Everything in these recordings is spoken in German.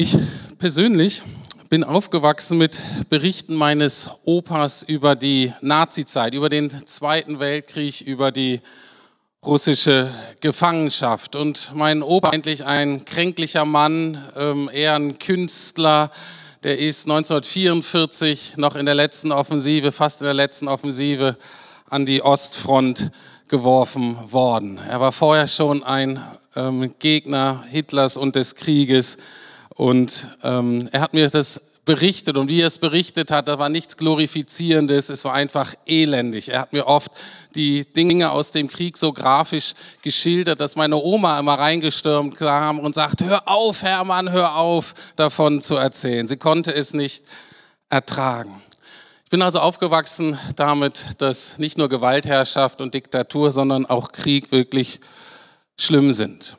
Ich persönlich bin aufgewachsen mit Berichten meines Opas über die Nazizeit, über den Zweiten Weltkrieg, über die russische Gefangenschaft. Und mein Opa, eigentlich ein kränklicher Mann, ähm, eher ein Künstler, der ist 1944 noch in der letzten Offensive, fast in der letzten Offensive an die Ostfront geworfen worden. Er war vorher schon ein ähm, Gegner Hitlers und des Krieges. Und ähm, er hat mir das berichtet und wie er es berichtet hat, da war nichts Glorifizierendes, es war einfach elendig. Er hat mir oft die Dinge aus dem Krieg so grafisch geschildert, dass meine Oma immer reingestürmt kam und sagt, hör auf, Hermann, hör auf, davon zu erzählen. Sie konnte es nicht ertragen. Ich bin also aufgewachsen damit, dass nicht nur Gewaltherrschaft und Diktatur, sondern auch Krieg wirklich schlimm sind.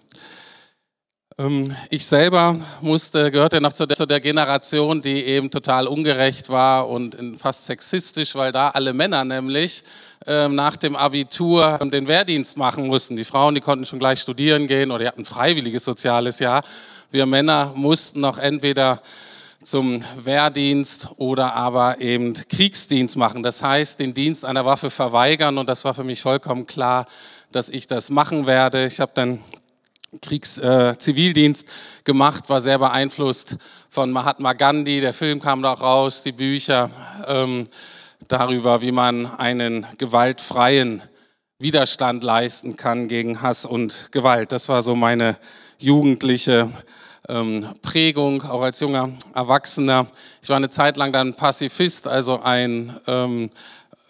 Ähm, ich selber musste, gehörte noch zu der, zu der, Generation, die eben total ungerecht war und fast sexistisch, weil da alle Männer nämlich ähm, nach dem Abitur den Wehrdienst machen mussten. Die Frauen, die konnten schon gleich studieren gehen oder die hatten ein freiwilliges soziales Jahr. Wir Männer mussten noch entweder zum Wehrdienst oder aber eben Kriegsdienst machen. Das heißt, den Dienst einer Waffe verweigern und das war für mich vollkommen klar, dass ich das machen werde. Ich habe dann Kriegszivildienst äh, gemacht, war sehr beeinflusst von Mahatma Gandhi. Der Film kam da raus, die Bücher ähm, darüber, wie man einen gewaltfreien Widerstand leisten kann gegen Hass und Gewalt. Das war so meine jugendliche ähm, Prägung, auch als junger Erwachsener. Ich war eine Zeit lang dann Pazifist, also ein ähm,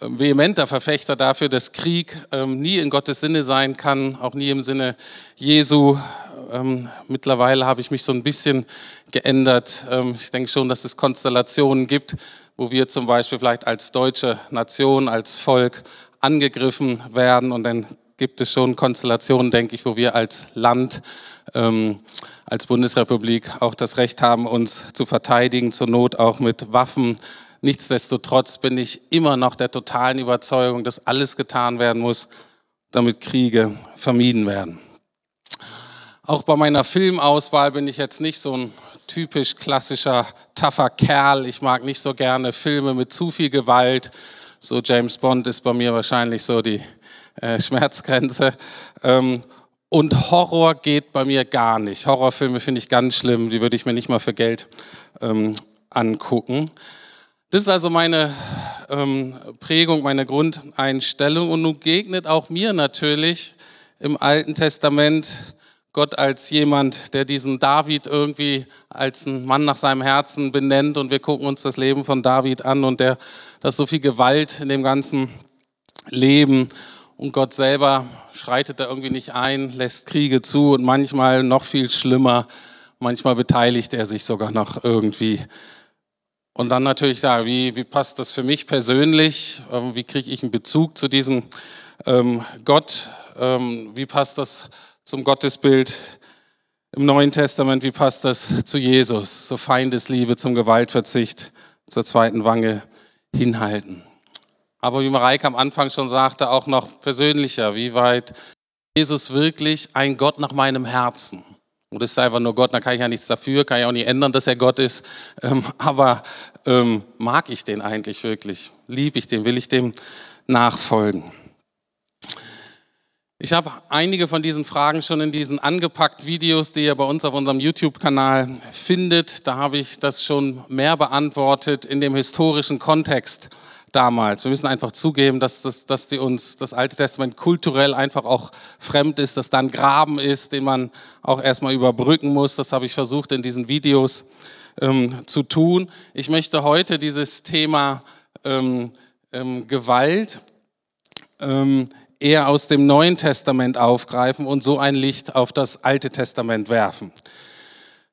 vehementer Verfechter dafür, dass Krieg ähm, nie in Gottes Sinne sein kann, auch nie im Sinne Jesu. Ähm, mittlerweile habe ich mich so ein bisschen geändert. Ähm, ich denke schon, dass es Konstellationen gibt, wo wir zum Beispiel vielleicht als deutsche Nation, als Volk angegriffen werden und dann gibt es schon Konstellationen, denke ich, wo wir als Land, ähm, als Bundesrepublik auch das Recht haben, uns zu verteidigen, zur Not auch mit Waffen. Nichtsdestotrotz bin ich immer noch der totalen Überzeugung, dass alles getan werden muss, damit Kriege vermieden werden. Auch bei meiner Filmauswahl bin ich jetzt nicht so ein typisch klassischer, tougher Kerl. Ich mag nicht so gerne Filme mit zu viel Gewalt. So James Bond ist bei mir wahrscheinlich so die äh, Schmerzgrenze. Ähm, und Horror geht bei mir gar nicht. Horrorfilme finde ich ganz schlimm, die würde ich mir nicht mal für Geld ähm, angucken. Das ist also meine ähm, Prägung, meine Grundeinstellung. Und nun gegnet auch mir natürlich im Alten Testament Gott als jemand, der diesen David irgendwie als einen Mann nach seinem Herzen benennt. Und wir gucken uns das Leben von David an und der, das so viel Gewalt in dem ganzen Leben und Gott selber schreitet da irgendwie nicht ein, lässt Kriege zu und manchmal noch viel schlimmer, manchmal beteiligt er sich sogar noch irgendwie. Und dann natürlich da, wie, wie passt das für mich persönlich? Ähm, wie kriege ich einen Bezug zu diesem ähm, Gott? Ähm, wie passt das zum Gottesbild im Neuen Testament? Wie passt das zu Jesus? Zur Feindesliebe, zum Gewaltverzicht, zur zweiten Wange hinhalten. Aber wie Mareike am Anfang schon sagte, auch noch persönlicher, wie weit Jesus wirklich ein Gott nach meinem Herzen. Es ist einfach nur Gott, da kann ich ja nichts dafür, kann ich auch nicht ändern, dass er Gott ist. Ähm, aber ähm, mag ich den eigentlich wirklich? Liebe ich den? Will ich dem nachfolgen? Ich habe einige von diesen Fragen schon in diesen angepackt Videos, die ihr bei uns auf unserem YouTube-Kanal findet. Da habe ich das schon mehr beantwortet in dem historischen Kontext damals. Wir müssen einfach zugeben, dass, das, dass die uns das Alte Testament kulturell einfach auch fremd ist, dass da ein Graben ist, den man auch erstmal überbrücken muss. Das habe ich versucht in diesen Videos ähm, zu tun. Ich möchte heute dieses Thema ähm, ähm, Gewalt ähm, eher aus dem Neuen Testament aufgreifen und so ein Licht auf das Alte Testament werfen.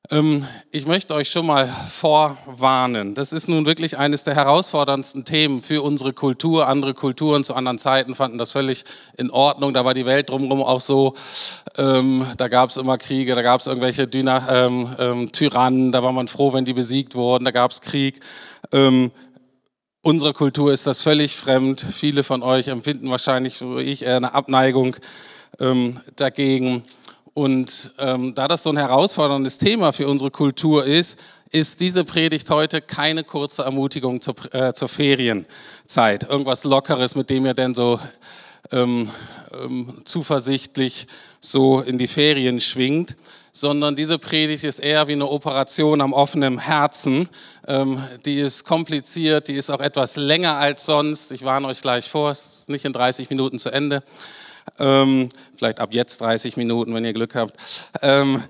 Ähm, ich möchte euch schon mal vorwarnen. Das ist nun wirklich eines der herausforderndsten Themen für unsere Kultur. Andere Kulturen zu anderen Zeiten fanden das völlig in Ordnung. Da war die Welt drumherum auch so. Ähm, da gab es immer Kriege, da gab es irgendwelche Dyna ähm, ähm, Tyrannen. Da war man froh, wenn die besiegt wurden. Da gab es Krieg. Ähm, unsere Kultur ist das völlig fremd. Viele von euch empfinden wahrscheinlich, so wie ich, eher eine Abneigung dagegen. Und ähm, da das so ein herausforderndes Thema für unsere Kultur ist, ist diese Predigt heute keine kurze Ermutigung zur, äh, zur Ferienzeit. Irgendwas Lockeres, mit dem ihr denn so ähm, ähm, zuversichtlich so in die Ferien schwingt, sondern diese Predigt ist eher wie eine Operation am offenen Herzen. Ähm, die ist kompliziert, die ist auch etwas länger als sonst. Ich warne euch gleich vor, es ist nicht in 30 Minuten zu Ende. Ähm, vielleicht ab jetzt 30 Minuten, wenn ihr Glück habt. Ähm,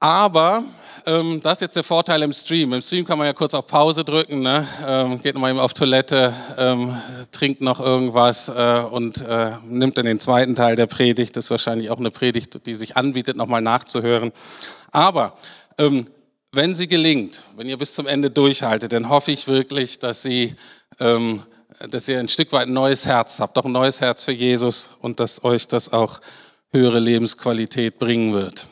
aber ähm, das ist jetzt der Vorteil im Stream. Im Stream kann man ja kurz auf Pause drücken, ne? ähm, geht nochmal eben auf Toilette, ähm, trinkt noch irgendwas äh, und äh, nimmt dann den zweiten Teil der Predigt. Das ist wahrscheinlich auch eine Predigt, die sich anbietet, nochmal nachzuhören. Aber ähm, wenn sie gelingt, wenn ihr bis zum Ende durchhaltet, dann hoffe ich wirklich, dass sie ähm, dass ihr ein Stück weit ein neues Herz habt, auch ein neues Herz für Jesus und dass euch das auch höhere Lebensqualität bringen wird.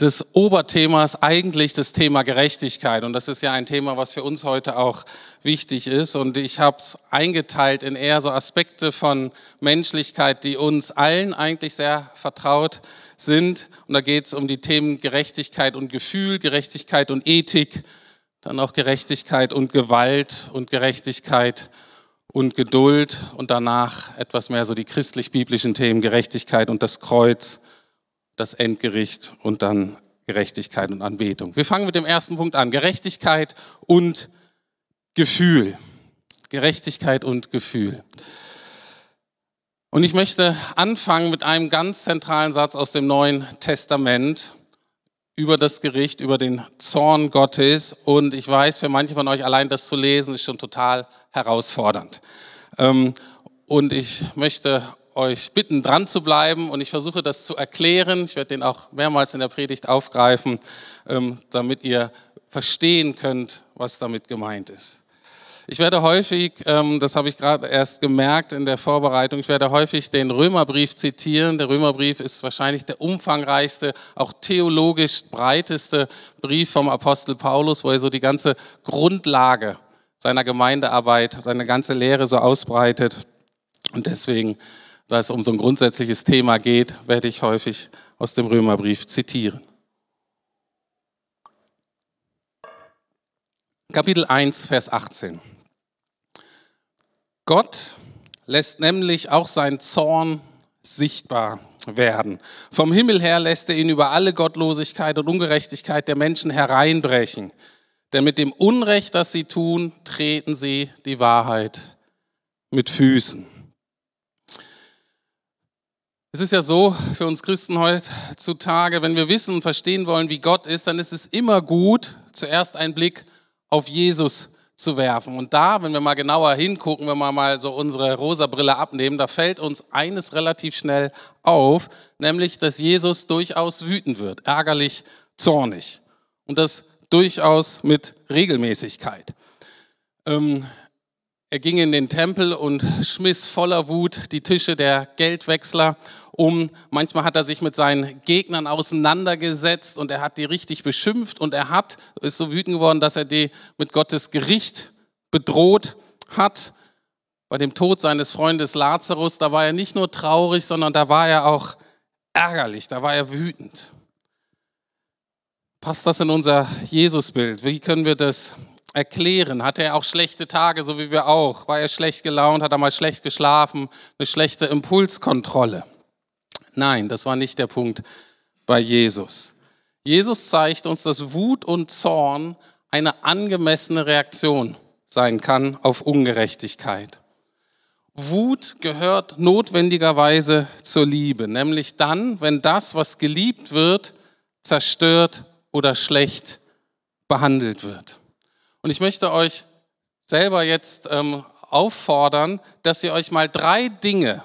Das Oberthema ist eigentlich das Thema Gerechtigkeit und das ist ja ein Thema, was für uns heute auch wichtig ist. Und ich habe es eingeteilt in eher so Aspekte von Menschlichkeit, die uns allen eigentlich sehr vertraut sind. Und da geht es um die Themen Gerechtigkeit und Gefühl, Gerechtigkeit und Ethik, dann auch Gerechtigkeit und Gewalt und Gerechtigkeit und Geduld und danach etwas mehr so die christlich-biblischen Themen Gerechtigkeit und das Kreuz, das Endgericht und dann Gerechtigkeit und Anbetung. Wir fangen mit dem ersten Punkt an, Gerechtigkeit und Gefühl. Gerechtigkeit und Gefühl. Und ich möchte anfangen mit einem ganz zentralen Satz aus dem Neuen Testament über das Gericht, über den Zorn Gottes. Und ich weiß, für manche von euch allein das zu lesen, ist schon total herausfordernd. Ähm, und ich möchte euch bitten, dran zu bleiben und ich versuche das zu erklären. Ich werde den auch mehrmals in der Predigt aufgreifen, ähm, damit ihr verstehen könnt, was damit gemeint ist. Ich werde häufig, ähm, das habe ich gerade erst gemerkt in der Vorbereitung, ich werde häufig den Römerbrief zitieren. Der Römerbrief ist wahrscheinlich der umfangreichste, auch theologisch breiteste Brief vom Apostel Paulus, wo er so die ganze Grundlage seiner Gemeindearbeit, seine ganze Lehre so ausbreitet. Und deswegen, da es um so ein grundsätzliches Thema geht, werde ich häufig aus dem Römerbrief zitieren. Kapitel 1, Vers 18. Gott lässt nämlich auch sein Zorn sichtbar werden. Vom Himmel her lässt er ihn über alle Gottlosigkeit und Ungerechtigkeit der Menschen hereinbrechen. Denn mit dem Unrecht, das sie tun, treten sie die Wahrheit mit Füßen. Es ist ja so für uns Christen heutzutage, wenn wir wissen und verstehen wollen, wie Gott ist, dann ist es immer gut, zuerst einen Blick auf Jesus zu werfen. Und da, wenn wir mal genauer hingucken, wenn wir mal so unsere rosa Brille abnehmen, da fällt uns eines relativ schnell auf, nämlich, dass Jesus durchaus wütend wird, ärgerlich, zornig. Und das durchaus mit Regelmäßigkeit. Ähm, er ging in den Tempel und schmiss voller Wut die Tische der Geldwechsler um. Manchmal hat er sich mit seinen Gegnern auseinandergesetzt und er hat die richtig beschimpft und er hat, ist so wütend geworden, dass er die mit Gottes Gericht bedroht hat. Bei dem Tod seines Freundes Lazarus, da war er nicht nur traurig, sondern da war er auch ärgerlich, da war er wütend. Passt das in unser Jesusbild? Wie können wir das erklären? Hatte er auch schlechte Tage, so wie wir auch? War er schlecht gelaunt? Hat er mal schlecht geschlafen? Eine schlechte Impulskontrolle? Nein, das war nicht der Punkt bei Jesus. Jesus zeigt uns, dass Wut und Zorn eine angemessene Reaktion sein kann auf Ungerechtigkeit. Wut gehört notwendigerweise zur Liebe, nämlich dann, wenn das, was geliebt wird, zerstört oder schlecht behandelt wird. Und ich möchte euch selber jetzt ähm, auffordern, dass ihr euch mal drei Dinge,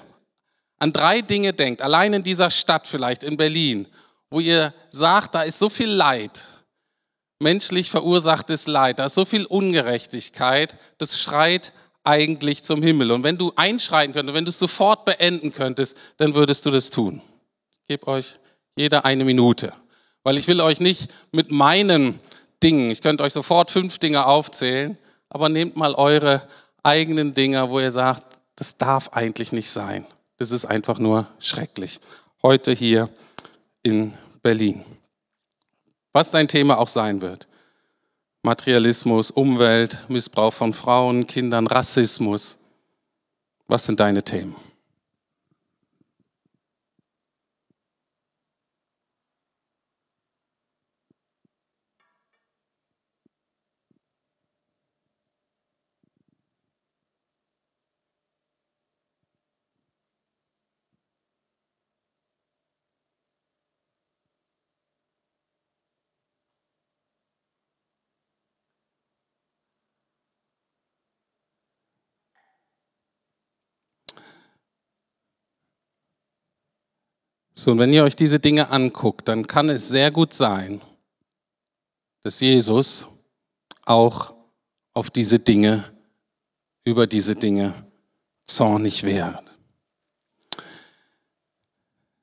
an drei Dinge denkt, allein in dieser Stadt vielleicht, in Berlin, wo ihr sagt, da ist so viel Leid, menschlich verursachtes Leid, da ist so viel Ungerechtigkeit, das schreit eigentlich zum Himmel. Und wenn du einschreiten könntest, wenn du es sofort beenden könntest, dann würdest du das tun. Ich gebe euch jeder eine Minute, weil ich will euch nicht mit meinen Dingen. Ich könnte euch sofort fünf Dinge aufzählen, aber nehmt mal eure eigenen Dinge, wo ihr sagt, das darf eigentlich nicht sein. Das ist einfach nur schrecklich. heute hier in Berlin. Was dein Thema auch sein wird. Materialismus, Umwelt, Missbrauch von Frauen, Kindern, Rassismus. Was sind deine Themen? So, und wenn ihr euch diese Dinge anguckt, dann kann es sehr gut sein, dass Jesus auch auf diese Dinge, über diese Dinge zornig wäre.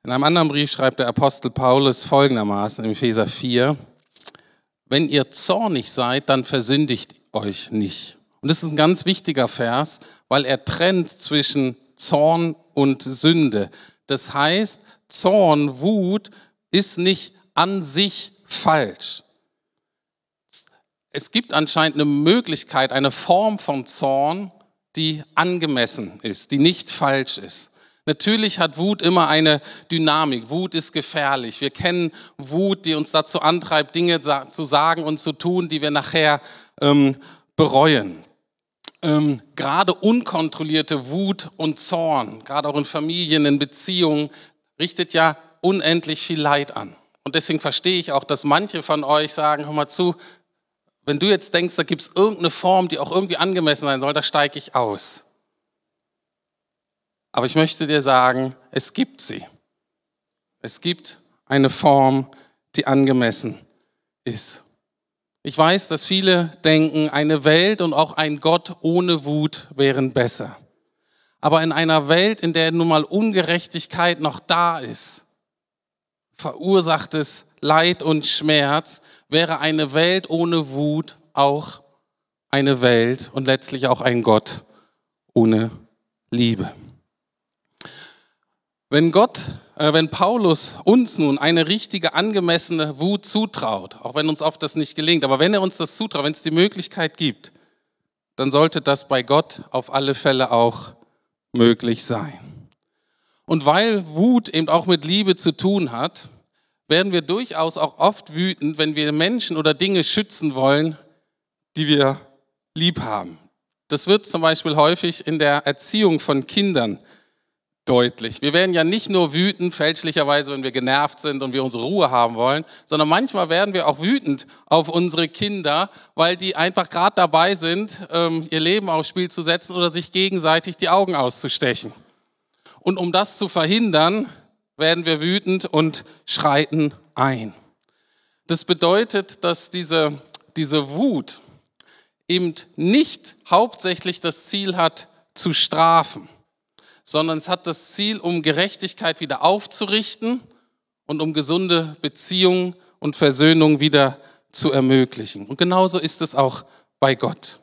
In einem anderen Brief schreibt der Apostel Paulus folgendermaßen im Epheser 4, wenn ihr zornig seid, dann versündigt euch nicht. Und das ist ein ganz wichtiger Vers, weil er trennt zwischen Zorn und Sünde. Das heißt, Zorn, Wut ist nicht an sich falsch. Es gibt anscheinend eine Möglichkeit, eine Form von Zorn, die angemessen ist, die nicht falsch ist. Natürlich hat Wut immer eine Dynamik. Wut ist gefährlich. Wir kennen Wut, die uns dazu antreibt, Dinge zu sagen und zu tun, die wir nachher ähm, bereuen. Ähm, gerade unkontrollierte Wut und Zorn, gerade auch in Familien, in Beziehungen, richtet ja unendlich viel Leid an. Und deswegen verstehe ich auch, dass manche von euch sagen, hör mal zu, wenn du jetzt denkst, da gibt es irgendeine Form, die auch irgendwie angemessen sein soll, da steige ich aus. Aber ich möchte dir sagen, es gibt sie. Es gibt eine Form, die angemessen ist. Ich weiß, dass viele denken, eine Welt und auch ein Gott ohne Wut wären besser. Aber in einer Welt, in der nun mal Ungerechtigkeit noch da ist, verursacht es Leid und Schmerz, wäre eine Welt ohne Wut auch eine Welt und letztlich auch ein Gott ohne Liebe. Wenn Gott, wenn Paulus uns nun eine richtige, angemessene Wut zutraut, auch wenn uns oft das nicht gelingt, aber wenn er uns das zutraut, wenn es die Möglichkeit gibt, dann sollte das bei Gott auf alle Fälle auch möglich sein. Und weil Wut eben auch mit Liebe zu tun hat, werden wir durchaus auch oft wütend, wenn wir Menschen oder Dinge schützen wollen, die wir lieb haben. Das wird zum Beispiel häufig in der Erziehung von Kindern deutlich. Wir werden ja nicht nur wütend, fälschlicherweise, wenn wir genervt sind und wir unsere Ruhe haben wollen, sondern manchmal werden wir auch wütend auf unsere Kinder, weil die einfach gerade dabei sind, ähm, ihr Leben aufs Spiel zu setzen oder sich gegenseitig die Augen auszustechen. Und um das zu verhindern, werden wir wütend und schreiten ein. Das bedeutet, dass diese, diese Wut eben nicht hauptsächlich das Ziel hat, zu strafen sondern es hat das Ziel, um Gerechtigkeit wieder aufzurichten und um gesunde Beziehungen und Versöhnung wieder zu ermöglichen. Und genauso ist es auch bei Gott.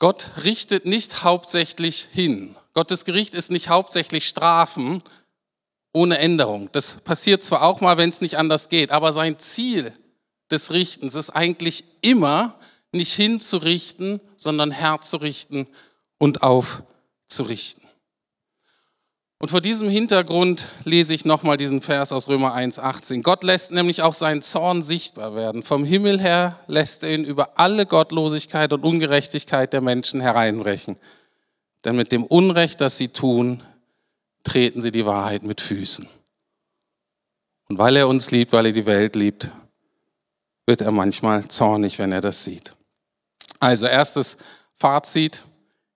Gott richtet nicht hauptsächlich hin. Gottes Gericht ist nicht hauptsächlich Strafen ohne Änderung. Das passiert zwar auch mal, wenn es nicht anders geht, aber sein Ziel des Richtens ist eigentlich immer nicht hinzurichten, sondern herzurichten und aufzurichten zu richten. Und vor diesem Hintergrund lese ich nochmal diesen Vers aus Römer 1,18. Gott lässt nämlich auch seinen Zorn sichtbar werden. Vom Himmel her lässt er ihn über alle Gottlosigkeit und Ungerechtigkeit der Menschen hereinbrechen. Denn mit dem Unrecht, das sie tun, treten sie die Wahrheit mit Füßen. Und weil er uns liebt, weil er die Welt liebt, wird er manchmal zornig, wenn er das sieht. Also erstes Fazit.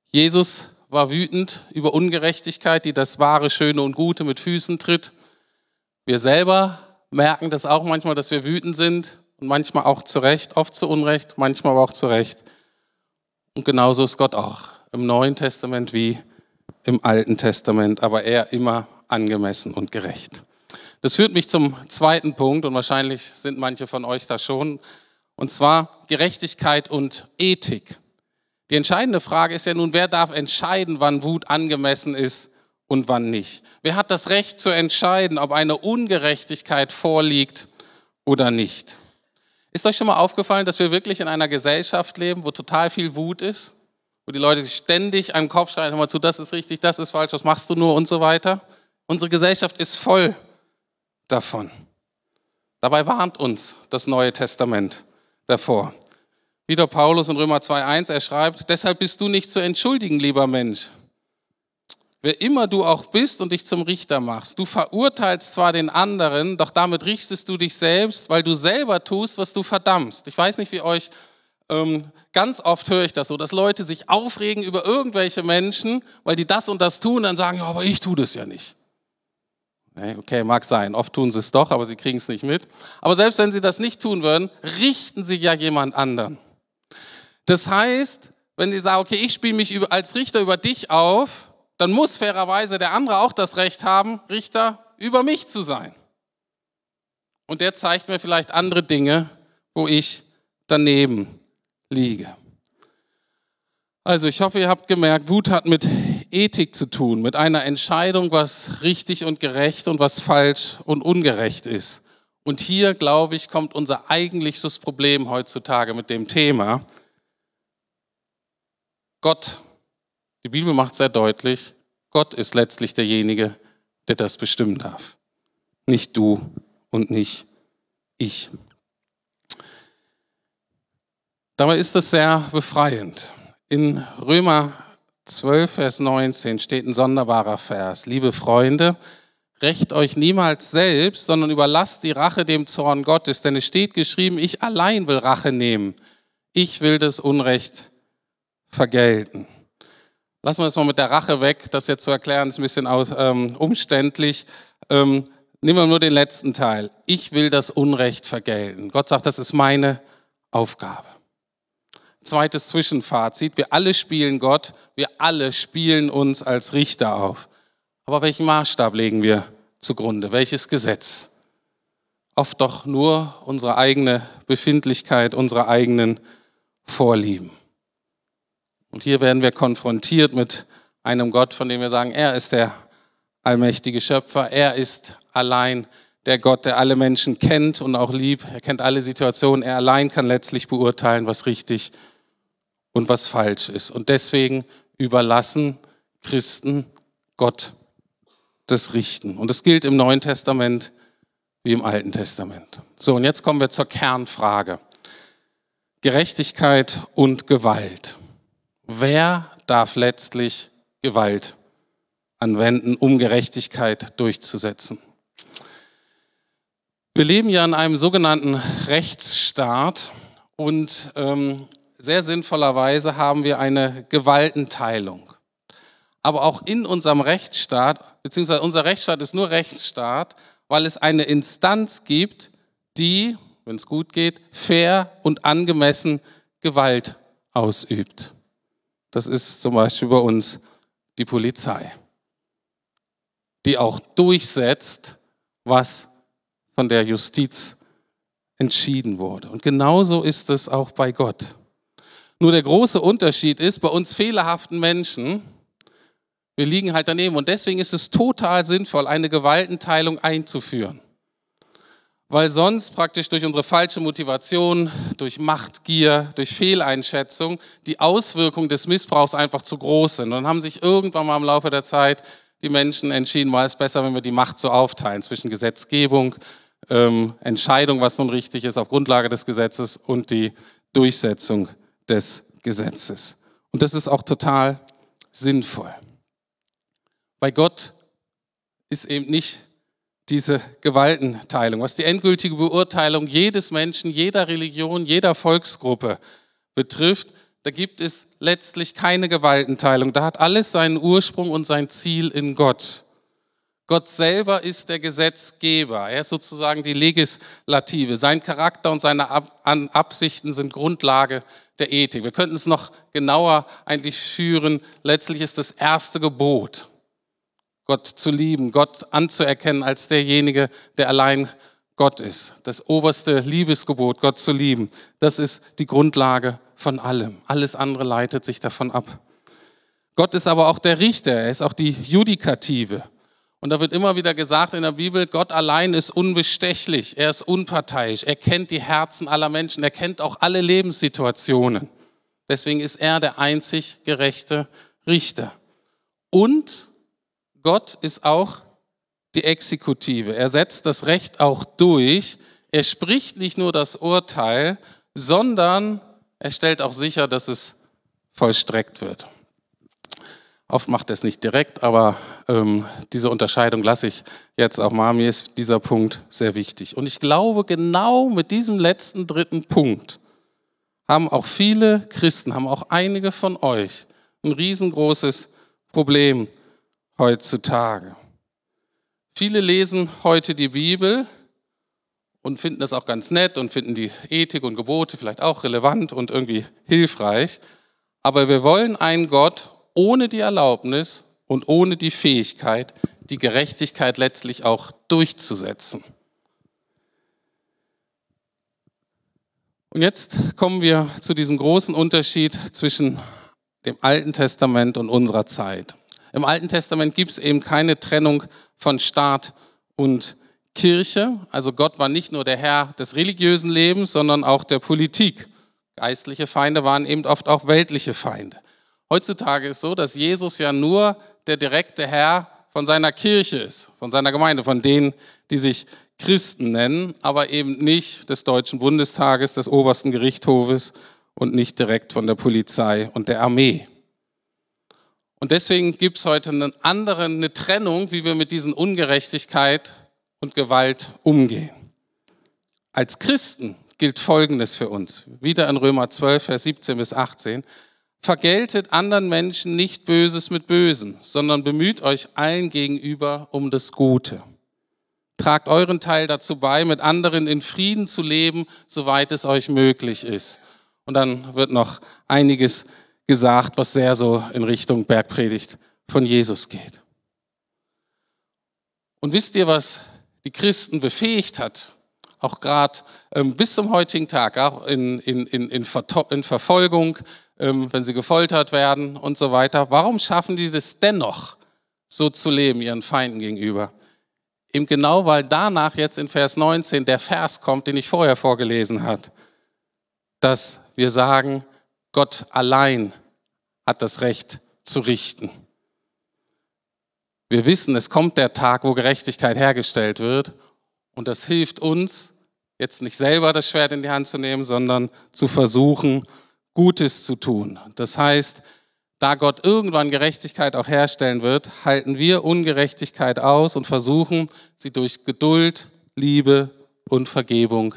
Jesus war wütend über Ungerechtigkeit, die das wahre, schöne und gute mit Füßen tritt. Wir selber merken das auch manchmal, dass wir wütend sind und manchmal auch zu Recht, oft zu Unrecht, manchmal aber auch zu Recht. Und genauso ist Gott auch im Neuen Testament wie im Alten Testament, aber er immer angemessen und gerecht. Das führt mich zum zweiten Punkt und wahrscheinlich sind manche von euch da schon, und zwar Gerechtigkeit und Ethik. Die entscheidende Frage ist ja nun, wer darf entscheiden, wann Wut angemessen ist und wann nicht? Wer hat das Recht zu entscheiden, ob eine Ungerechtigkeit vorliegt oder nicht? Ist euch schon mal aufgefallen, dass wir wirklich in einer Gesellschaft leben, wo total viel Wut ist? Wo die Leute sich ständig den Kopf schreien, hör mal zu, das ist richtig, das ist falsch, was machst du nur und so weiter? Unsere Gesellschaft ist voll davon. Dabei warnt uns das Neue Testament davor. Wieder Paulus in Römer 2.1, er schreibt, deshalb bist du nicht zu entschuldigen, lieber Mensch. Wer immer du auch bist und dich zum Richter machst, du verurteilst zwar den anderen, doch damit richtest du dich selbst, weil du selber tust, was du verdammst. Ich weiß nicht, wie euch, ähm, ganz oft höre ich das so, dass Leute sich aufregen über irgendwelche Menschen, weil die das und das tun, dann sagen, ja, aber ich tue das ja nicht. Okay, mag sein. Oft tun sie es doch, aber sie kriegen es nicht mit. Aber selbst wenn sie das nicht tun würden, richten sie ja jemand anderen. Das heißt, wenn sie sagen, okay, ich spiele mich als Richter über dich auf, dann muss fairerweise der andere auch das Recht haben, Richter über mich zu sein. Und der zeigt mir vielleicht andere Dinge, wo ich daneben liege. Also ich hoffe, ihr habt gemerkt, Wut hat mit Ethik zu tun, mit einer Entscheidung, was richtig und gerecht und was falsch und ungerecht ist. Und hier, glaube ich, kommt unser eigentliches Problem heutzutage mit dem Thema. Gott die Bibel macht sehr deutlich, Gott ist letztlich derjenige, der das bestimmen darf. Nicht du und nicht ich. Dabei ist das sehr befreiend. In Römer 12, Vers 19 steht ein sonderbarer Vers. Liebe Freunde, rächt euch niemals selbst, sondern überlasst die Rache dem Zorn Gottes, denn es steht geschrieben, ich allein will Rache nehmen. Ich will das Unrecht vergelten. Lassen wir es mal mit der Rache weg. Das jetzt zu erklären ist ein bisschen ähm, umständlich. Ähm, nehmen wir nur den letzten Teil. Ich will das Unrecht vergelten. Gott sagt, das ist meine Aufgabe. Zweites Zwischenfazit. Wir alle spielen Gott. Wir alle spielen uns als Richter auf. Aber welchen Maßstab legen wir zugrunde? Welches Gesetz? Oft doch nur unsere eigene Befindlichkeit, unsere eigenen Vorlieben. Und hier werden wir konfrontiert mit einem Gott, von dem wir sagen, er ist der allmächtige Schöpfer, er ist allein der Gott, der alle Menschen kennt und auch liebt. Er kennt alle Situationen, er allein kann letztlich beurteilen, was richtig und was falsch ist. Und deswegen überlassen Christen Gott das Richten. Und das gilt im Neuen Testament wie im Alten Testament. So, und jetzt kommen wir zur Kernfrage. Gerechtigkeit und Gewalt. Wer darf letztlich Gewalt anwenden, um Gerechtigkeit durchzusetzen? Wir leben ja in einem sogenannten Rechtsstaat und ähm, sehr sinnvollerweise haben wir eine Gewaltenteilung. Aber auch in unserem Rechtsstaat, beziehungsweise unser Rechtsstaat ist nur Rechtsstaat, weil es eine Instanz gibt, die, wenn es gut geht, fair und angemessen Gewalt ausübt. Das ist zum Beispiel bei uns die Polizei, die auch durchsetzt, was von der Justiz entschieden wurde. Und genauso ist es auch bei Gott. Nur der große Unterschied ist, bei uns fehlerhaften Menschen, wir liegen halt daneben. Und deswegen ist es total sinnvoll, eine Gewaltenteilung einzuführen weil sonst praktisch durch unsere falsche Motivation, durch Machtgier, durch Fehleinschätzung die Auswirkungen des Missbrauchs einfach zu groß sind. Und dann haben sich irgendwann mal im Laufe der Zeit die Menschen entschieden, war es besser, wenn wir die Macht so aufteilen zwischen Gesetzgebung, ähm, Entscheidung, was nun richtig ist auf Grundlage des Gesetzes und die Durchsetzung des Gesetzes. Und das ist auch total sinnvoll. Bei Gott ist eben nicht diese Gewaltenteilung, was die endgültige Beurteilung jedes Menschen, jeder Religion, jeder Volksgruppe betrifft, da gibt es letztlich keine Gewaltenteilung. Da hat alles seinen Ursprung und sein Ziel in Gott. Gott selber ist der Gesetzgeber. Er ist sozusagen die Legislative. Sein Charakter und seine Absichten sind Grundlage der Ethik. Wir könnten es noch genauer eigentlich führen. Letztlich ist das erste Gebot Gott zu lieben, Gott anzuerkennen als derjenige, der allein Gott ist. Das oberste Liebesgebot, Gott zu lieben, das ist die Grundlage von allem. Alles andere leitet sich davon ab. Gott ist aber auch der Richter, er ist auch die Judikative. Und da wird immer wieder gesagt in der Bibel, Gott allein ist unbestechlich, er ist unparteiisch, er kennt die Herzen aller Menschen, er kennt auch alle Lebenssituationen. Deswegen ist er der einzig gerechte Richter. Und Gott ist auch die Exekutive. Er setzt das Recht auch durch. Er spricht nicht nur das Urteil, sondern er stellt auch sicher, dass es vollstreckt wird. Oft macht er es nicht direkt, aber ähm, diese Unterscheidung lasse ich jetzt auch mal. Mir ist dieser Punkt sehr wichtig. Und ich glaube, genau mit diesem letzten dritten Punkt haben auch viele Christen, haben auch einige von euch ein riesengroßes Problem heutzutage. Viele lesen heute die Bibel und finden das auch ganz nett und finden die Ethik und Gebote vielleicht auch relevant und irgendwie hilfreich. Aber wir wollen einen Gott ohne die Erlaubnis und ohne die Fähigkeit, die Gerechtigkeit letztlich auch durchzusetzen. Und jetzt kommen wir zu diesem großen Unterschied zwischen dem Alten Testament und unserer Zeit. Im Alten Testament gibt es eben keine Trennung von Staat und Kirche. Also Gott war nicht nur der Herr des religiösen Lebens, sondern auch der Politik. Geistliche Feinde waren eben oft auch weltliche Feinde. Heutzutage ist so, dass Jesus ja nur der direkte Herr von seiner Kirche ist, von seiner Gemeinde, von denen, die sich Christen nennen, aber eben nicht des Deutschen Bundestages, des obersten Gerichtshofes und nicht direkt von der Polizei und der Armee. Und deswegen gibt es heute eine andere, eine Trennung, wie wir mit diesen Ungerechtigkeit und Gewalt umgehen. Als Christen gilt Folgendes für uns. Wieder in Römer 12, Vers 17 bis 18. Vergeltet anderen Menschen nicht Böses mit Bösem, sondern bemüht euch allen gegenüber um das Gute. Tragt euren Teil dazu bei, mit anderen in Frieden zu leben, soweit es euch möglich ist. Und dann wird noch einiges gesagt, was sehr so in Richtung Bergpredigt von Jesus geht. Und wisst ihr, was die Christen befähigt hat, auch gerade ähm, bis zum heutigen Tag, auch in, in, in, in, in Verfolgung, ähm, wenn sie gefoltert werden und so weiter. Warum schaffen die das dennoch, so zu leben ihren Feinden gegenüber? Eben genau, weil danach jetzt in Vers 19 der Vers kommt, den ich vorher vorgelesen habe, dass wir sagen, Gott allein hat das Recht zu richten. Wir wissen, es kommt der Tag, wo Gerechtigkeit hergestellt wird und das hilft uns, jetzt nicht selber das Schwert in die Hand zu nehmen, sondern zu versuchen, Gutes zu tun. Das heißt, da Gott irgendwann Gerechtigkeit auch herstellen wird, halten wir Ungerechtigkeit aus und versuchen, sie durch Geduld, Liebe und Vergebung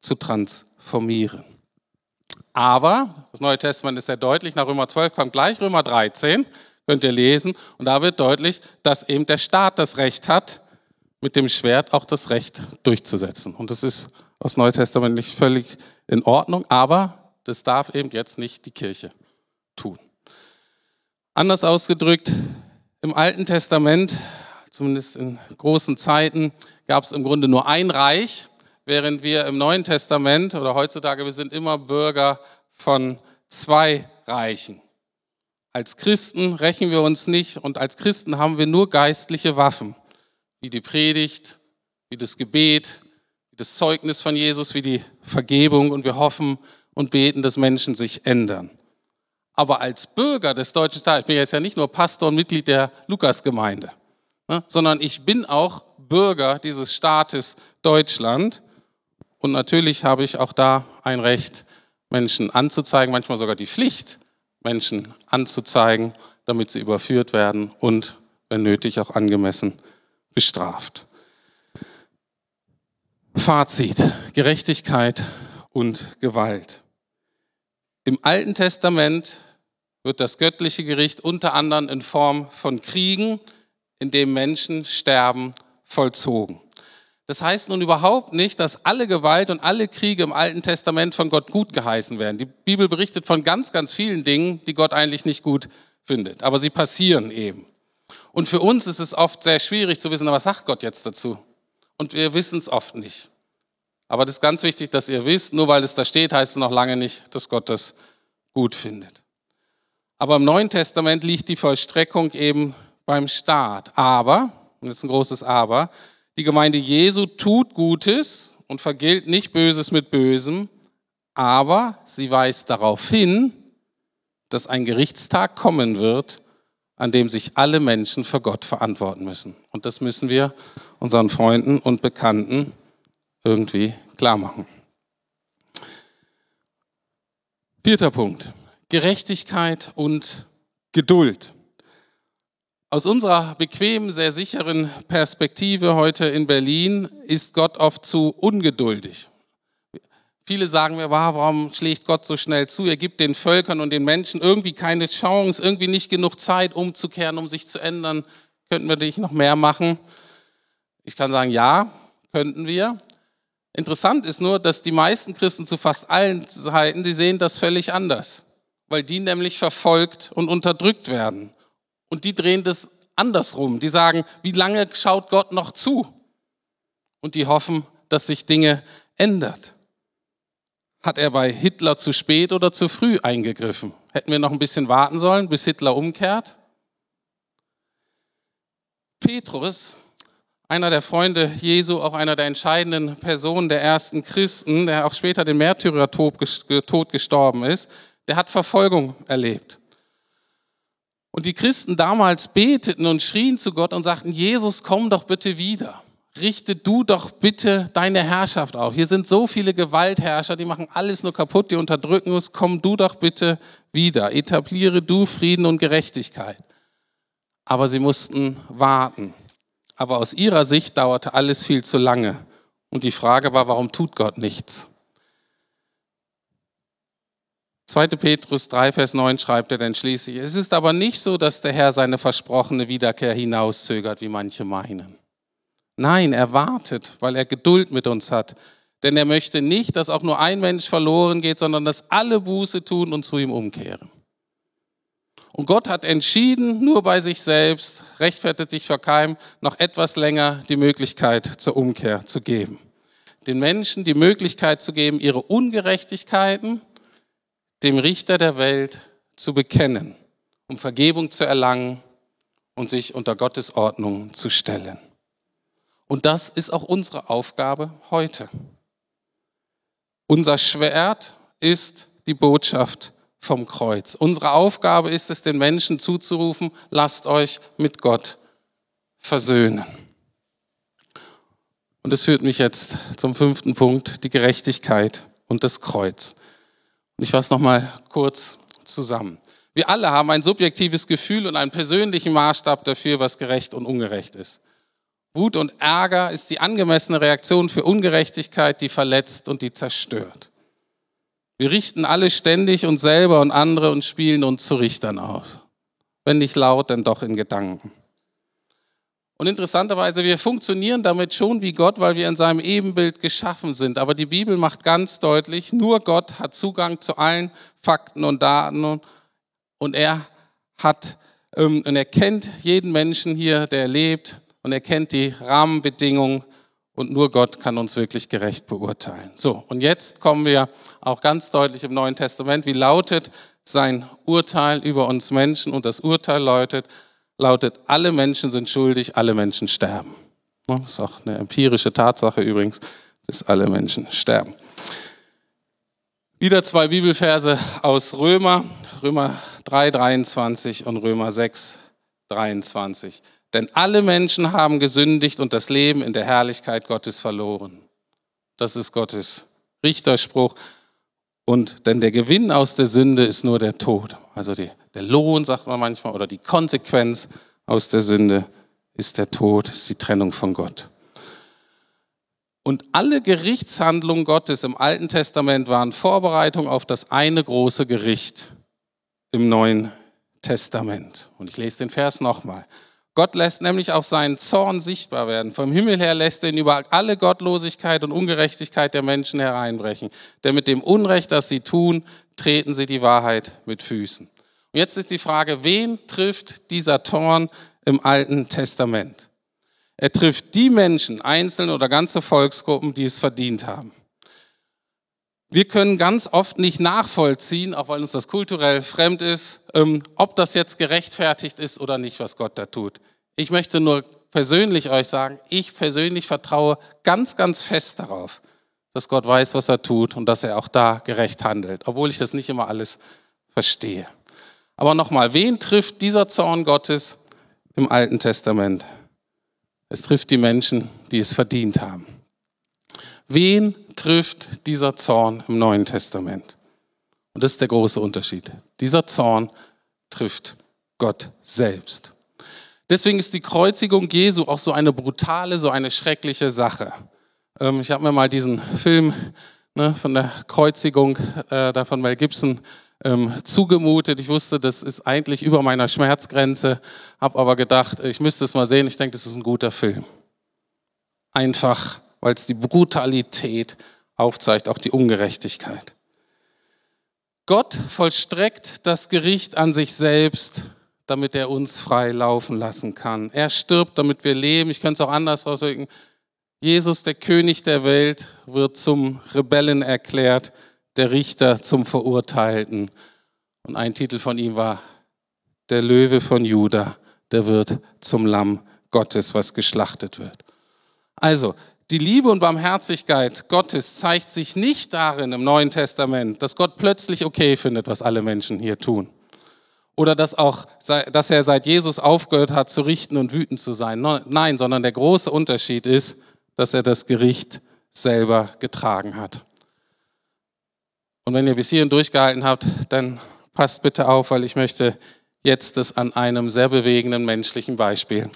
zu transformieren. Aber, das Neue Testament ist sehr deutlich, nach Römer 12 kommt gleich Römer 13, könnt ihr lesen, und da wird deutlich, dass eben der Staat das Recht hat, mit dem Schwert auch das Recht durchzusetzen. Und das ist aus Neue Testament nicht völlig in Ordnung, aber das darf eben jetzt nicht die Kirche tun. Anders ausgedrückt, im Alten Testament, zumindest in großen Zeiten, gab es im Grunde nur ein Reich, während wir im Neuen Testament oder heutzutage, wir sind immer Bürger von zwei Reichen. Als Christen rächen wir uns nicht und als Christen haben wir nur geistliche Waffen, wie die Predigt, wie das Gebet, wie das Zeugnis von Jesus, wie die Vergebung und wir hoffen, und beten, dass Menschen sich ändern. Aber als Bürger des deutschen Staates, ich bin jetzt ja nicht nur Pastor und Mitglied der Lukasgemeinde, ne, sondern ich bin auch Bürger dieses Staates Deutschland. Und natürlich habe ich auch da ein Recht, Menschen anzuzeigen, manchmal sogar die Pflicht, Menschen anzuzeigen, damit sie überführt werden und, wenn nötig, auch angemessen bestraft. Fazit, Gerechtigkeit und Gewalt. Im Alten Testament wird das göttliche Gericht unter anderem in Form von Kriegen, in dem Menschen sterben, vollzogen. Das heißt nun überhaupt nicht, dass alle Gewalt und alle Kriege im Alten Testament von Gott gut geheißen werden. Die Bibel berichtet von ganz, ganz vielen Dingen, die Gott eigentlich nicht gut findet. Aber sie passieren eben. Und für uns ist es oft sehr schwierig zu wissen, was sagt Gott jetzt dazu? Und wir wissen es oft nicht. Aber das ist ganz wichtig, dass ihr wisst, nur weil es da steht, heißt es noch lange nicht, dass Gott das gut findet. Aber im Neuen Testament liegt die Vollstreckung eben beim Staat. Aber, und jetzt ein großes Aber, die Gemeinde Jesu tut Gutes und vergilt nicht Böses mit Bösem, aber sie weist darauf hin, dass ein Gerichtstag kommen wird, an dem sich alle Menschen für Gott verantworten müssen. Und das müssen wir unseren Freunden und Bekannten irgendwie klar machen. Vierter Punkt. Gerechtigkeit und Geduld. Aus unserer bequemen, sehr sicheren Perspektive heute in Berlin ist Gott oft zu ungeduldig. Viele sagen mir, warum schlägt Gott so schnell zu? Er gibt den Völkern und den Menschen irgendwie keine Chance, irgendwie nicht genug Zeit umzukehren, um sich zu ändern. Könnten wir nicht noch mehr machen? Ich kann sagen, ja, könnten wir. Interessant ist nur, dass die meisten Christen zu fast allen Zeiten, die sehen das völlig anders, weil die nämlich verfolgt und unterdrückt werden. Und die drehen das andersrum. Die sagen, wie lange schaut Gott noch zu? Und die hoffen, dass sich Dinge ändert. Hat er bei Hitler zu spät oder zu früh eingegriffen? Hätten wir noch ein bisschen warten sollen, bis Hitler umkehrt? Petrus, einer der Freunde Jesu, auch einer der entscheidenden Personen der ersten Christen, der auch später den Märtyrertod gestorben ist, der hat Verfolgung erlebt. Und die Christen damals beteten und schrien zu Gott und sagten, Jesus, komm doch bitte wieder richte du doch bitte deine Herrschaft auf. Hier sind so viele Gewaltherrscher, die machen alles nur kaputt, die unterdrücken uns. Komm du doch bitte wieder. Etabliere du Frieden und Gerechtigkeit. Aber sie mussten warten. Aber aus ihrer Sicht dauerte alles viel zu lange. Und die Frage war, warum tut Gott nichts? 2. Petrus 3, Vers 9 schreibt er dann schließlich, es ist aber nicht so, dass der Herr seine versprochene Wiederkehr hinauszögert, wie manche meinen. Nein, er wartet, weil er Geduld mit uns hat. Denn er möchte nicht, dass auch nur ein Mensch verloren geht, sondern dass alle Buße tun und zu ihm umkehren. Und Gott hat entschieden, nur bei sich selbst, rechtfertigt sich vor keinem, noch etwas länger die Möglichkeit zur Umkehr zu geben. Den Menschen die Möglichkeit zu geben, ihre Ungerechtigkeiten dem Richter der Welt zu bekennen, um Vergebung zu erlangen und sich unter Gottes Ordnung zu stellen. Und das ist auch unsere Aufgabe heute. Unser Schwert ist die Botschaft vom Kreuz. Unsere Aufgabe ist es, den Menschen zuzurufen, lasst euch mit Gott versöhnen. Und das führt mich jetzt zum fünften Punkt, die Gerechtigkeit und das Kreuz. Ich fasse nochmal kurz zusammen. Wir alle haben ein subjektives Gefühl und einen persönlichen Maßstab dafür, was gerecht und ungerecht ist. Wut und Ärger ist die angemessene Reaktion für Ungerechtigkeit, die verletzt und die zerstört. Wir richten alle ständig uns selber und andere und spielen uns zu Richtern aus. Wenn nicht laut, dann doch in Gedanken. Und interessanterweise, wir funktionieren damit schon wie Gott, weil wir in seinem Ebenbild geschaffen sind. Aber die Bibel macht ganz deutlich, nur Gott hat Zugang zu allen Fakten und Daten und er hat ähm, und er kennt jeden Menschen hier, der lebt und er kennt die Rahmenbedingungen und nur Gott kann uns wirklich gerecht beurteilen. So, und jetzt kommen wir auch ganz deutlich im Neuen Testament, wie lautet sein Urteil über uns Menschen und das Urteil lautet, lautet, alle Menschen sind schuldig, alle Menschen sterben. Das ist auch eine empirische Tatsache übrigens, dass alle Menschen sterben. Wieder zwei Bibelverse aus Römer, Römer 3, 23 und Römer 6, 23. Denn alle Menschen haben gesündigt und das Leben in der Herrlichkeit Gottes verloren. Das ist Gottes Richterspruch. Und denn der Gewinn aus der Sünde ist nur der Tod. Also die, der Lohn, sagt man manchmal, oder die Konsequenz aus der Sünde ist der Tod, ist die Trennung von Gott. Und alle Gerichtshandlungen Gottes im Alten Testament waren Vorbereitung auf das eine große Gericht im Neuen Testament. Und ich lese den Vers nochmal. Gott lässt nämlich auch seinen Zorn sichtbar werden. Vom Himmel her lässt er ihn über alle Gottlosigkeit und Ungerechtigkeit der Menschen hereinbrechen. Denn mit dem Unrecht, das sie tun, treten sie die Wahrheit mit Füßen. Und jetzt ist die Frage, wen trifft dieser Zorn im Alten Testament? Er trifft die Menschen, einzelne oder ganze Volksgruppen, die es verdient haben. Wir können ganz oft nicht nachvollziehen, auch weil uns das kulturell fremd ist, ähm, ob das jetzt gerechtfertigt ist oder nicht, was Gott da tut. Ich möchte nur persönlich euch sagen, ich persönlich vertraue ganz, ganz fest darauf, dass Gott weiß, was er tut und dass er auch da gerecht handelt, obwohl ich das nicht immer alles verstehe. Aber nochmal, wen trifft dieser Zorn Gottes im Alten Testament? Es trifft die Menschen, die es verdient haben. Wen trifft dieser Zorn im Neuen Testament? Und das ist der große Unterschied. Dieser Zorn trifft Gott selbst. Deswegen ist die Kreuzigung Jesu auch so eine brutale, so eine schreckliche Sache. Ähm, ich habe mir mal diesen Film ne, von der Kreuzigung äh, da von Mel Gibson ähm, zugemutet. Ich wusste, das ist eigentlich über meiner Schmerzgrenze, habe aber gedacht, ich müsste es mal sehen. Ich denke, das ist ein guter Film. Einfach weil es die Brutalität aufzeigt, auch die Ungerechtigkeit. Gott vollstreckt das Gericht an sich selbst, damit er uns frei laufen lassen kann. Er stirbt, damit wir leben. Ich könnte es auch anders ausdrücken. Jesus, der König der Welt, wird zum Rebellen erklärt, der Richter zum Verurteilten. Und ein Titel von ihm war Der Löwe von Juda, der wird zum Lamm Gottes, was geschlachtet wird. Also, die Liebe und Barmherzigkeit Gottes zeigt sich nicht darin im Neuen Testament, dass Gott plötzlich okay findet, was alle Menschen hier tun. Oder dass, auch, dass er seit Jesus aufgehört hat, zu richten und wütend zu sein. Nein, sondern der große Unterschied ist, dass er das Gericht selber getragen hat. Und wenn ihr bis hierhin durchgehalten habt, dann passt bitte auf, weil ich möchte jetzt das an einem sehr bewegenden menschlichen Beispiel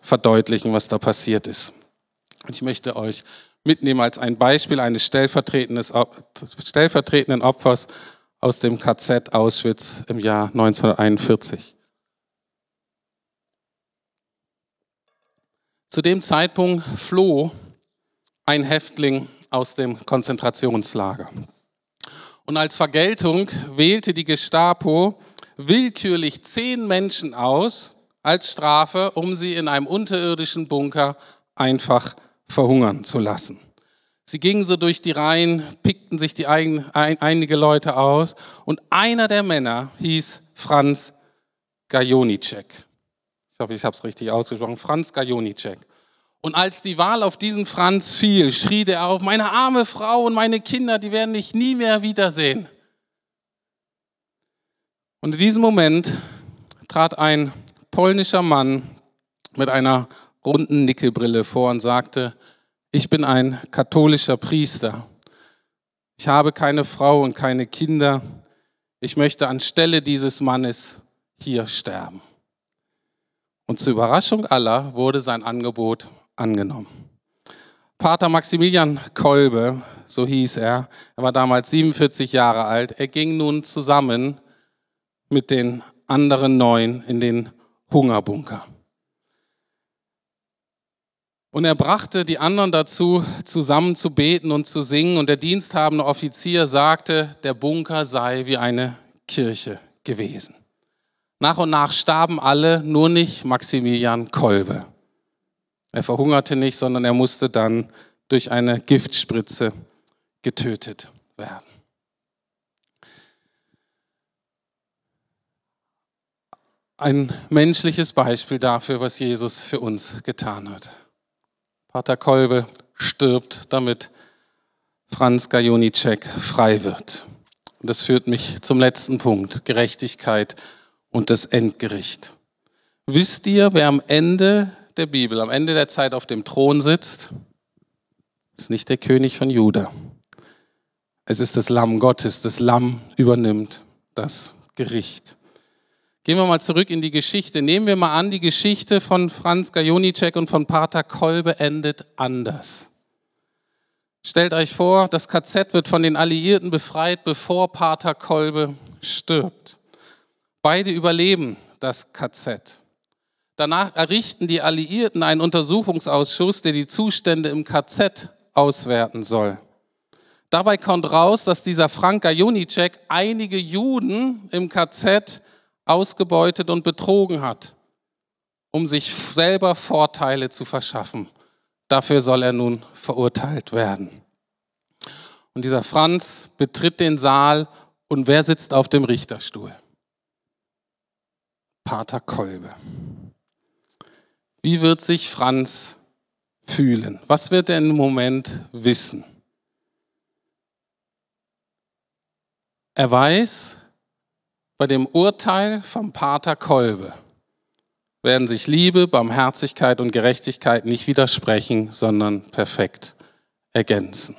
verdeutlichen, was da passiert ist. Und ich möchte euch mitnehmen als ein Beispiel eines stellvertretenden Opfers aus dem KZ Auschwitz im Jahr 1941. Zu dem Zeitpunkt floh ein Häftling aus dem Konzentrationslager. Und als Vergeltung wählte die Gestapo willkürlich zehn Menschen aus als Strafe, um sie in einem unterirdischen Bunker einfach verhungern zu lassen. Sie gingen so durch die Reihen, pickten sich die ein, ein, einige Leute aus und einer der Männer hieß Franz Gajonicek. Ich hoffe, ich habe es richtig ausgesprochen. Franz Gajonicek. Und als die Wahl auf diesen Franz fiel, schrie der auf, meine arme Frau und meine Kinder, die werden mich nie mehr wiedersehen. Und in diesem Moment trat ein polnischer Mann mit einer runden Nickelbrille vor und sagte, ich bin ein katholischer Priester. Ich habe keine Frau und keine Kinder. Ich möchte anstelle dieses Mannes hier sterben. Und zur Überraschung aller wurde sein Angebot angenommen. Pater Maximilian Kolbe, so hieß er, er war damals 47 Jahre alt, er ging nun zusammen mit den anderen neun in den Hungerbunker. Und er brachte die anderen dazu, zusammen zu beten und zu singen. Und der diensthabende Offizier sagte, der Bunker sei wie eine Kirche gewesen. Nach und nach starben alle, nur nicht Maximilian Kolbe. Er verhungerte nicht, sondern er musste dann durch eine Giftspritze getötet werden. Ein menschliches Beispiel dafür, was Jesus für uns getan hat. Pater Kolbe stirbt, damit Franz Gajonicek frei wird. Und das führt mich zum letzten Punkt, Gerechtigkeit und das Endgericht. Wisst ihr, wer am Ende der Bibel, am Ende der Zeit auf dem Thron sitzt? Ist nicht der König von Juda. Es ist das Lamm Gottes. Das Lamm übernimmt das Gericht. Gehen wir mal zurück in die Geschichte. Nehmen wir mal an, die Geschichte von Franz Gajonicek und von Pater Kolbe endet anders. Stellt euch vor, das KZ wird von den Alliierten befreit, bevor Pater Kolbe stirbt. Beide überleben das KZ. Danach errichten die Alliierten einen Untersuchungsausschuss, der die Zustände im KZ auswerten soll. Dabei kommt raus, dass dieser Frank Gajonicek einige Juden im KZ ausgebeutet und betrogen hat, um sich selber Vorteile zu verschaffen. Dafür soll er nun verurteilt werden. Und dieser Franz betritt den Saal und wer sitzt auf dem Richterstuhl? Pater Kolbe. Wie wird sich Franz fühlen? Was wird er im Moment wissen? Er weiß, bei dem Urteil vom Pater Kolbe werden sich Liebe, Barmherzigkeit und Gerechtigkeit nicht widersprechen, sondern perfekt ergänzen.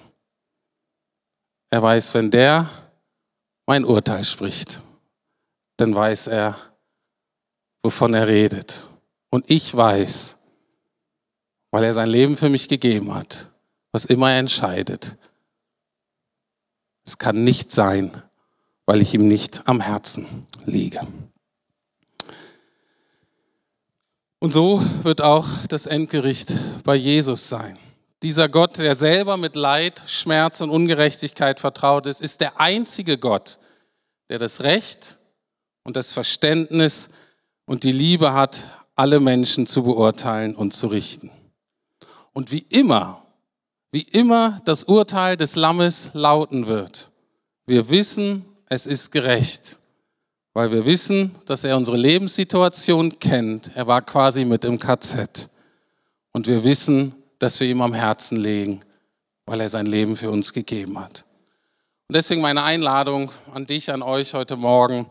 Er weiß, wenn der mein Urteil spricht, dann weiß er, wovon er redet. Und ich weiß, weil er sein Leben für mich gegeben hat, was immer er entscheidet. Es kann nicht sein, weil ich ihm nicht am Herzen liege. Und so wird auch das Endgericht bei Jesus sein. Dieser Gott, der selber mit Leid, Schmerz und Ungerechtigkeit vertraut ist, ist der einzige Gott, der das Recht und das Verständnis und die Liebe hat, alle Menschen zu beurteilen und zu richten. Und wie immer, wie immer das Urteil des Lammes lauten wird, wir wissen, es ist gerecht, weil wir wissen, dass er unsere Lebenssituation kennt. Er war quasi mit im KZ. Und wir wissen, dass wir ihm am Herzen legen, weil er sein Leben für uns gegeben hat. Und deswegen meine Einladung an dich, an euch heute Morgen.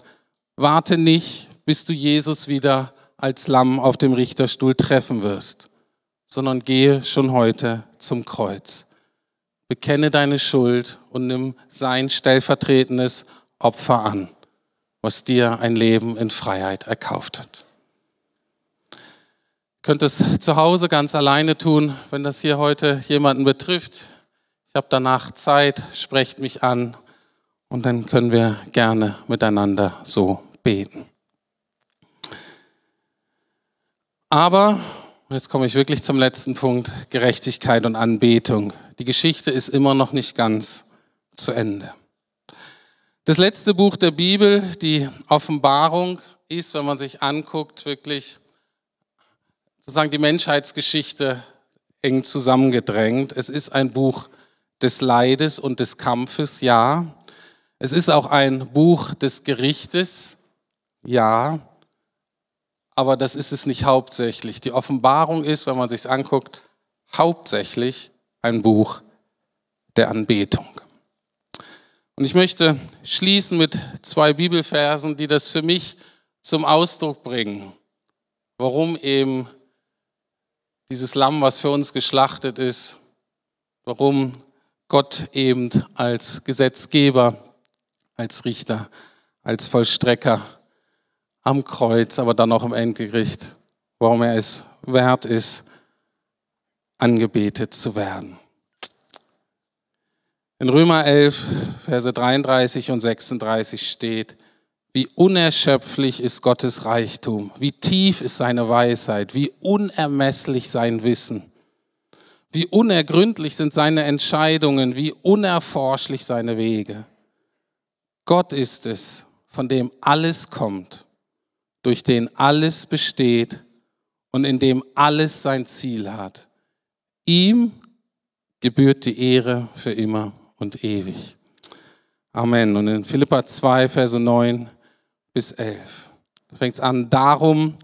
Warte nicht, bis du Jesus wieder als Lamm auf dem Richterstuhl treffen wirst, sondern gehe schon heute zum Kreuz. Bekenne deine Schuld und nimm sein stellvertretendes Opfer an, was dir ein Leben in Freiheit erkauft hat könnt es zu Hause ganz alleine tun, wenn das hier heute jemanden betrifft. Ich habe danach Zeit, sprecht mich an und dann können wir gerne miteinander so beten. Aber, jetzt komme ich wirklich zum letzten Punkt, Gerechtigkeit und Anbetung. Die Geschichte ist immer noch nicht ganz zu Ende. Das letzte Buch der Bibel, die Offenbarung, ist, wenn man sich anguckt, wirklich sozusagen die Menschheitsgeschichte eng zusammengedrängt. Es ist ein Buch des Leides und des Kampfes, ja. Es ist auch ein Buch des Gerichtes, ja. Aber das ist es nicht hauptsächlich. Die Offenbarung ist, wenn man sich anguckt, hauptsächlich ein Buch der Anbetung. Und ich möchte schließen mit zwei Bibelversen, die das für mich zum Ausdruck bringen, warum eben dieses Lamm, was für uns geschlachtet ist, warum Gott eben als Gesetzgeber, als Richter, als Vollstrecker am Kreuz, aber dann auch im Endgericht, warum er es wert ist, angebetet zu werden. In Römer 11, Verse 33 und 36 steht, wie unerschöpflich ist Gottes Reichtum, wie tief ist seine Weisheit, wie unermesslich sein Wissen, wie unergründlich sind seine Entscheidungen, wie unerforschlich seine Wege. Gott ist es, von dem alles kommt, durch den alles besteht und in dem alles sein Ziel hat. Ihm gebührt die Ehre für immer und ewig. Amen. Und in Philippa 2, Verse 9 bis 11. Da fängt es an, darum,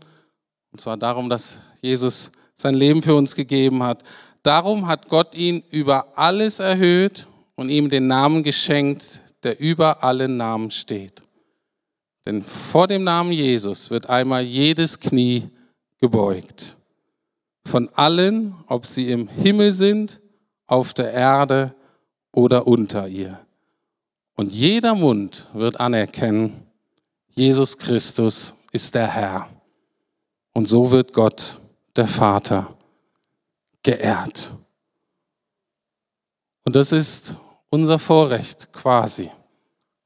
und zwar darum, dass Jesus sein Leben für uns gegeben hat. Darum hat Gott ihn über alles erhöht und ihm den Namen geschenkt, der über allen Namen steht. Denn vor dem Namen Jesus wird einmal jedes Knie gebeugt. Von allen, ob sie im Himmel sind, auf der Erde oder unter ihr. Und jeder Mund wird anerkennen, Jesus Christus ist der Herr. Und so wird Gott, der Vater, geehrt. Und das ist unser Vorrecht quasi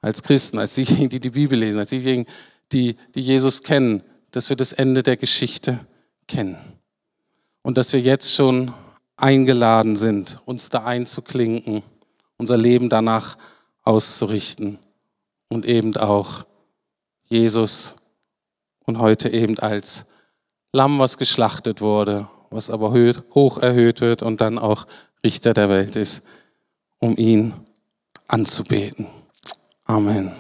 als Christen, als diejenigen, die die Bibel lesen, als diejenigen, die, die Jesus kennen, dass wir das Ende der Geschichte kennen. Und dass wir jetzt schon eingeladen sind, uns da einzuklinken, unser Leben danach auszurichten und eben auch Jesus und heute eben als Lamm, was geschlachtet wurde, was aber hoch erhöht wird und dann auch Richter der Welt ist, um ihn anzubeten. Amen.